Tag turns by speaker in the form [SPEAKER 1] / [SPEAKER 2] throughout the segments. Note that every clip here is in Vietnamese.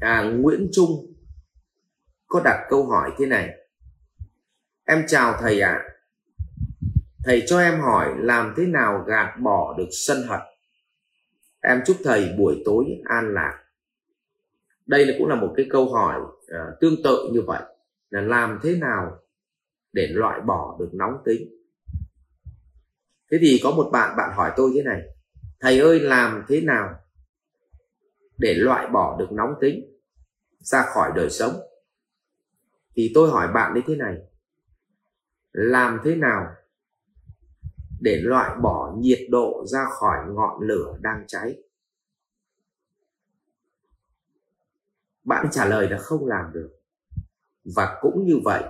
[SPEAKER 1] à, Nguyễn Trung có đặt câu hỏi thế này. Em chào thầy ạ. À. thầy cho em hỏi làm thế nào gạt bỏ được sân hận? Em chúc thầy buổi tối an lạc. Đây là cũng là một cái câu hỏi à, tương tự như vậy là làm thế nào để loại bỏ được nóng tính? Thế thì có một bạn bạn hỏi tôi thế này. Thầy ơi làm thế nào để loại bỏ được nóng tính, ra khỏi đời sống. Thì tôi hỏi bạn như thế này, làm thế nào để loại bỏ nhiệt độ ra khỏi ngọn lửa đang cháy? Bạn trả lời là không làm được. Và cũng như vậy,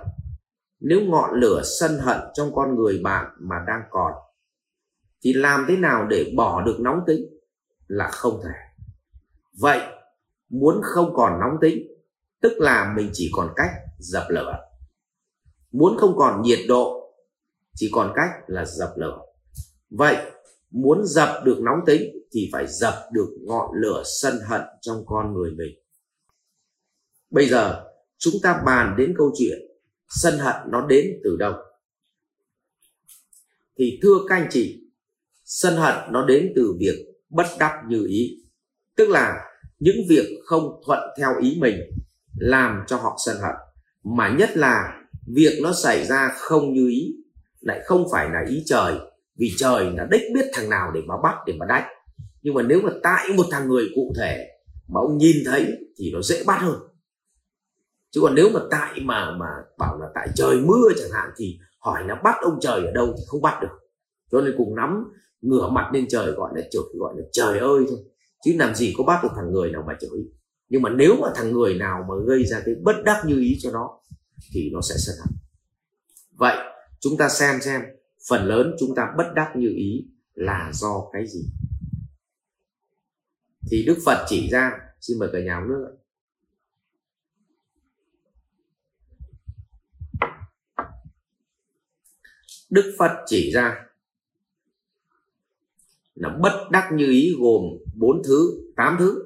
[SPEAKER 1] nếu ngọn lửa sân hận trong con người bạn mà đang còn, thì làm thế nào để bỏ được nóng tính là không thể vậy, muốn không còn nóng tính, tức là mình chỉ còn cách dập lửa. Muốn không còn nhiệt độ, chỉ còn cách là dập lửa. Vậy, muốn dập được nóng tính thì phải dập được ngọn lửa sân hận trong con người mình. Bây giờ, chúng ta bàn đến câu chuyện sân hận nó đến từ đâu? Thì thưa các anh chị, sân hận nó đến từ việc bất đắc như ý, tức là những việc không thuận theo ý mình làm cho họ sân hận, mà nhất là việc nó xảy ra không như ý, lại không phải là ý trời, vì trời là đích biết thằng nào để mà bắt, để mà đánh. Nhưng mà nếu mà tại một thằng người cụ thể mà ông nhìn thấy thì nó dễ bắt hơn. Chứ còn nếu mà tại mà mà bảo là tại trời mưa chẳng hạn thì hỏi là bắt ông trời ở đâu thì không bắt được. Cho nên cùng nắm ngửa mặt lên trời gọi là trời, gọi là trời ơi thôi chứ làm gì có bắt được thằng người nào mà chửi. Nhưng mà nếu mà thằng người nào mà gây ra cái bất đắc như ý cho nó, thì nó sẽ sân hận. Vậy, chúng ta xem xem, phần lớn chúng ta bất đắc như ý là do cái gì? Thì đức phật chỉ ra, xin mời cả nhà nước đức phật chỉ ra là bất đắc như ý gồm bốn thứ tám thứ.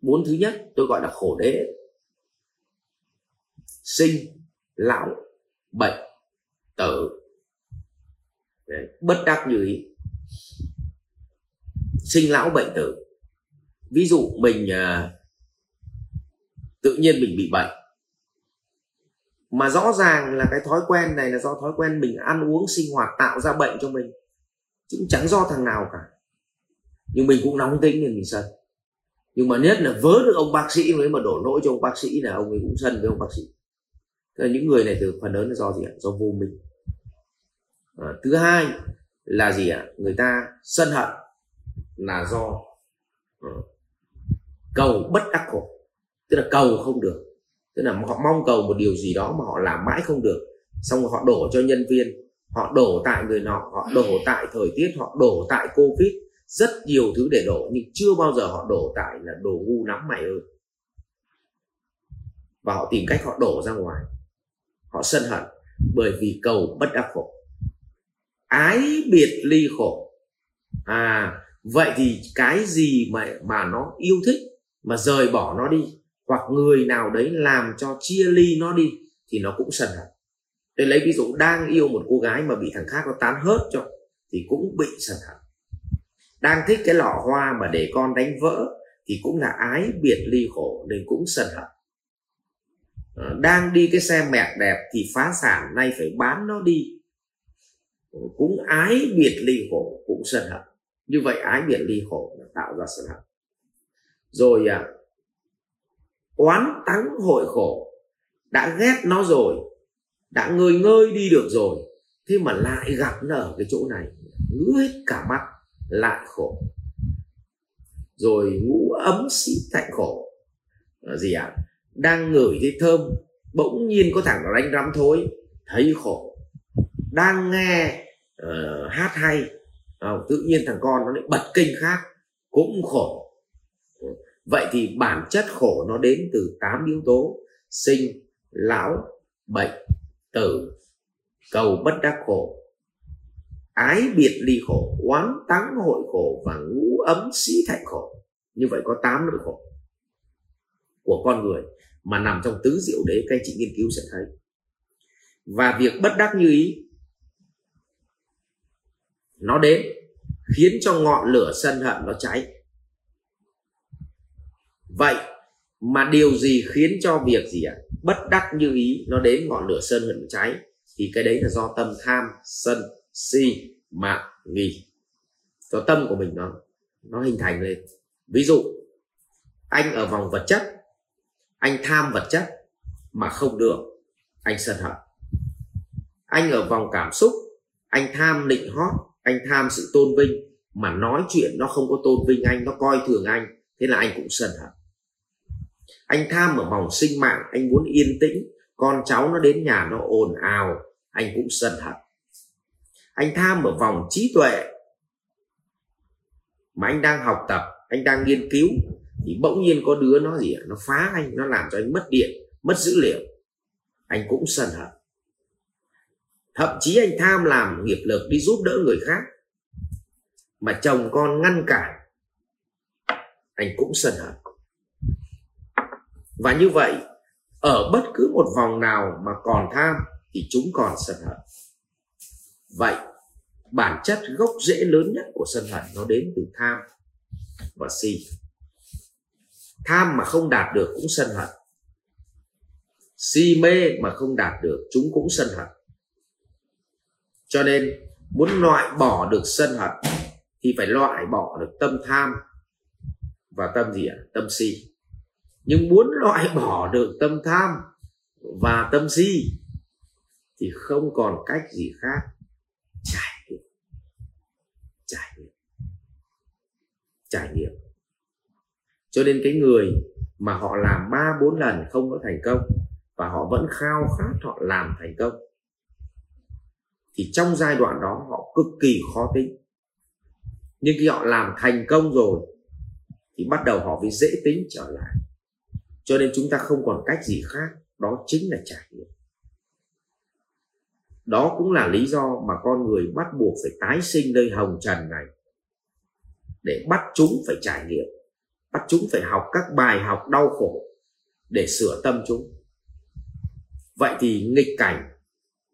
[SPEAKER 1] Bốn thứ nhất tôi gọi là khổ đế. Sinh lão bệnh tử. Đấy, bất đắc như ý. Sinh lão bệnh tử. Ví dụ mình à, tự nhiên mình bị bệnh. Mà rõ ràng là cái thói quen này là do thói quen mình ăn uống sinh hoạt tạo ra bệnh cho mình chứ cũng chẳng do thằng nào cả. Nhưng mình cũng nóng tính nên mình sân. Nhưng mà nhất là vớ được ông bác sĩ mới mà đổ lỗi cho ông bác sĩ là ông ấy cũng sân với ông bác sĩ. Thế là những người này từ phần lớn là do gì ạ? Do vô minh. À, thứ hai là gì ạ? Người ta sân hận là do uh, cầu bất đắc khổ. Tức là cầu không được. Tức là họ mong cầu một điều gì đó mà họ làm mãi không được. Xong rồi họ đổ cho nhân viên họ đổ tại người nọ, họ đổ tại thời tiết, họ đổ tại covid. Rất nhiều thứ để đổ, nhưng chưa bao giờ họ đổ tại là đồ ngu lắm mày ơi. Và họ tìm cách họ đổ ra ngoài. Họ sân hận, bởi vì cầu bất đắc khổ. Ái biệt ly khổ. À vậy thì cái gì mà mà nó yêu thích mà rời bỏ nó đi, hoặc người nào đấy làm cho chia ly nó đi, thì nó cũng sân hận tôi lấy ví dụ đang yêu một cô gái mà bị thằng khác nó tán hớt cho thì cũng bị sân hận đang thích cái lọ hoa mà để con đánh vỡ thì cũng là ái biệt ly khổ nên cũng sân hận ờ, đang đi cái xe mẹt đẹp thì phá sản nay phải bán nó đi. Ờ, cũng ái biệt ly khổ cũng sân hận như vậy ái biệt ly khổ là tạo ra sân hận rồi à, oán tắng hội khổ. Đã ghét nó rồi đã ngơi ngơi đi được rồi thế mà lại gặp nó ở cái chỗ này ngứa hết cả mắt lại khổ. Rồi ngũ ấm xí thạnh khổ. Là gì ạ? À? đang ngửi thấy thơm bỗng nhiên có thằng đánh rắm thối thấy khổ. Đang nghe uh, hát hay uh, tự nhiên thằng con nó lại bật kinh khác cũng khổ. Vậy thì bản chất khổ nó đến từ tám yếu tố sinh lão bệnh tử cầu bất đắc khổ. Ái biệt ly khổ, oán táng hội khổ và ngũ ấm sĩ thạnh khổ. Như vậy có tám nỗi khổ của con người mà nằm trong tứ diệu đế, các anh chị nghiên cứu sẽ thấy. Và việc bất đắc như ý, nó đến khiến cho ngọn lửa sân hận nó cháy. Vậy mà điều gì khiến cho việc gì ạ? à? Bất đắc như ý, nó đến ngọn lửa sân hận cháy, thì cái đấy là do tâm tham, sân, si, mạng, nghi. Do tâm của mình nó nó hình thành lên. Ví dụ, anh ở vòng vật chất, anh tham vật chất mà không được, anh sân hận. Anh ở vòng cảm xúc, anh tham định hót, anh tham sự tôn vinh, mà nói chuyện nó không có tôn vinh anh, nó coi thường anh, thế là anh cũng sân hận anh tham ở vòng sinh mạng, anh muốn yên tĩnh, con cháu nó đến nhà nó ồn ào, anh cũng sân hận. Anh tham ở vòng trí tuệ mà anh đang học tập, anh đang nghiên cứu, thì bỗng nhiên có đứa nó gì nó phá anh, nó làm cho anh mất điện, mất dữ liệu. Anh cũng sân hận. Thậm chí anh tham làm nghiệp lực đi giúp đỡ người khác, mà chồng con ngăn cản. Anh cũng sân hận và như vậy, ở bất cứ một vòng nào mà còn tham thì chúng còn sân hận. Vậy, bản chất gốc rễ lớn nhất của sân hận nó đến từ tham và si. Tham mà không đạt được cũng sân hận. Si mê mà không đạt được chúng cũng sân hận. Cho nên, muốn loại bỏ được sân hận thì phải loại bỏ được tâm tham và tâm gì ạ? Tâm si nhưng muốn loại bỏ được tâm tham và tâm si thì không còn cách gì khác. Trải nghiệm. Trải nghiệm. Trải nghiệm. Cho nên cái người mà họ làm ba bốn lần không có thành công và họ vẫn khao khát họ làm thành công, thì trong giai đoạn đó họ cực kỳ khó tính. Nhưng khi họ làm thành công rồi thì bắt đầu họ mới dễ tính trở lại cho nên chúng ta không còn cách gì khác, đó chính là trải nghiệm. Đó cũng là lý do mà con người bắt buộc phải tái sinh nơi hồng trần này, để bắt chúng phải trải nghiệm, bắt chúng phải học các bài học đau khổ để sửa tâm chúng. Vậy thì nghịch cảnh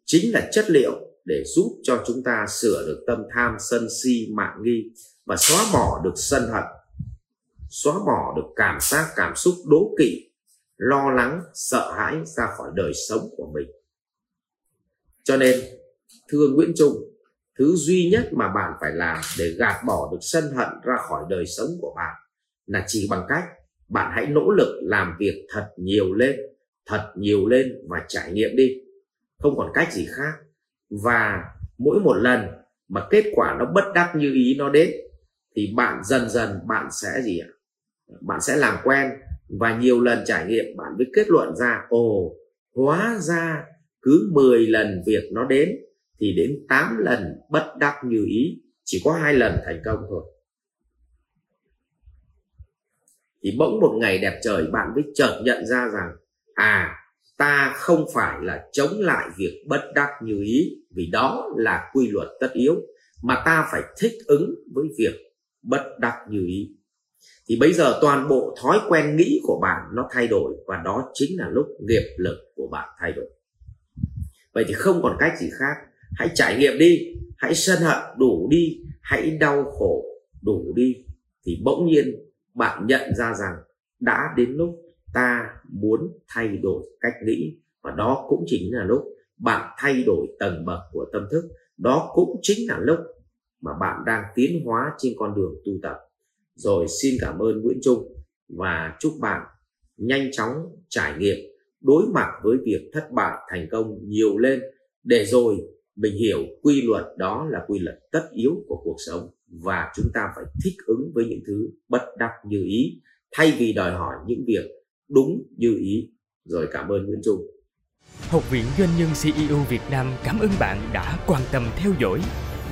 [SPEAKER 1] chính là chất liệu để giúp cho chúng ta sửa được tâm tham sân si mạng nghi và xóa bỏ được sân hận, xóa bỏ được cảm giác cảm xúc đố kỵ lo lắng, sợ hãi ra khỏi đời sống của mình. Cho nên, thưa nguyễn trung, thứ duy nhất mà bạn phải làm để gạt bỏ được sân hận ra khỏi đời sống của bạn là chỉ bằng cách bạn hãy nỗ lực làm việc thật nhiều lên, thật nhiều lên và trải nghiệm đi. Không còn cách gì khác. Và mỗi một lần mà kết quả nó bất đắc như ý nó đến, thì bạn dần dần bạn sẽ gì ạ? Bạn sẽ làm quen và nhiều lần trải nghiệm, bạn mới kết luận ra, ồ, hóa ra cứ 10 lần việc nó đến, thì đến 8 lần bất đắc như ý. Chỉ có hai lần thành công thôi. Thì bỗng một ngày đẹp trời, bạn mới chợt nhận ra rằng à ta không phải là chống lại việc bất đắc như ý, vì đó là quy luật tất yếu, mà ta phải thích ứng với việc bất đắc như ý thì bây giờ toàn bộ thói quen nghĩ của bạn nó thay đổi và đó chính là lúc nghiệp lực của bạn thay đổi. Vậy thì không còn cách gì khác, hãy trải nghiệm đi, hãy sân hận đủ đi, hãy đau khổ đủ đi. Thì bỗng nhiên bạn nhận ra rằng đã đến lúc ta muốn thay đổi cách nghĩ và đó cũng chính là lúc bạn thay đổi tầng bậc của tâm thức. Đó cũng chính là lúc mà bạn đang tiến hóa trên con đường tu tập rồi xin cảm ơn Nguyễn Trung và chúc bạn nhanh chóng trải nghiệm, đối mặt với việc thất bại thành công nhiều lên. Để rồi mình hiểu quy luật đó là quy luật tất yếu của cuộc sống và chúng ta phải thích ứng với những thứ bất đắc như ý, thay vì đòi hỏi những việc đúng như ý. Rồi cảm ơn Nguyễn Trung.
[SPEAKER 2] Học viện Doanh nhân CEO Việt Nam cảm ơn bạn đã quan tâm theo dõi.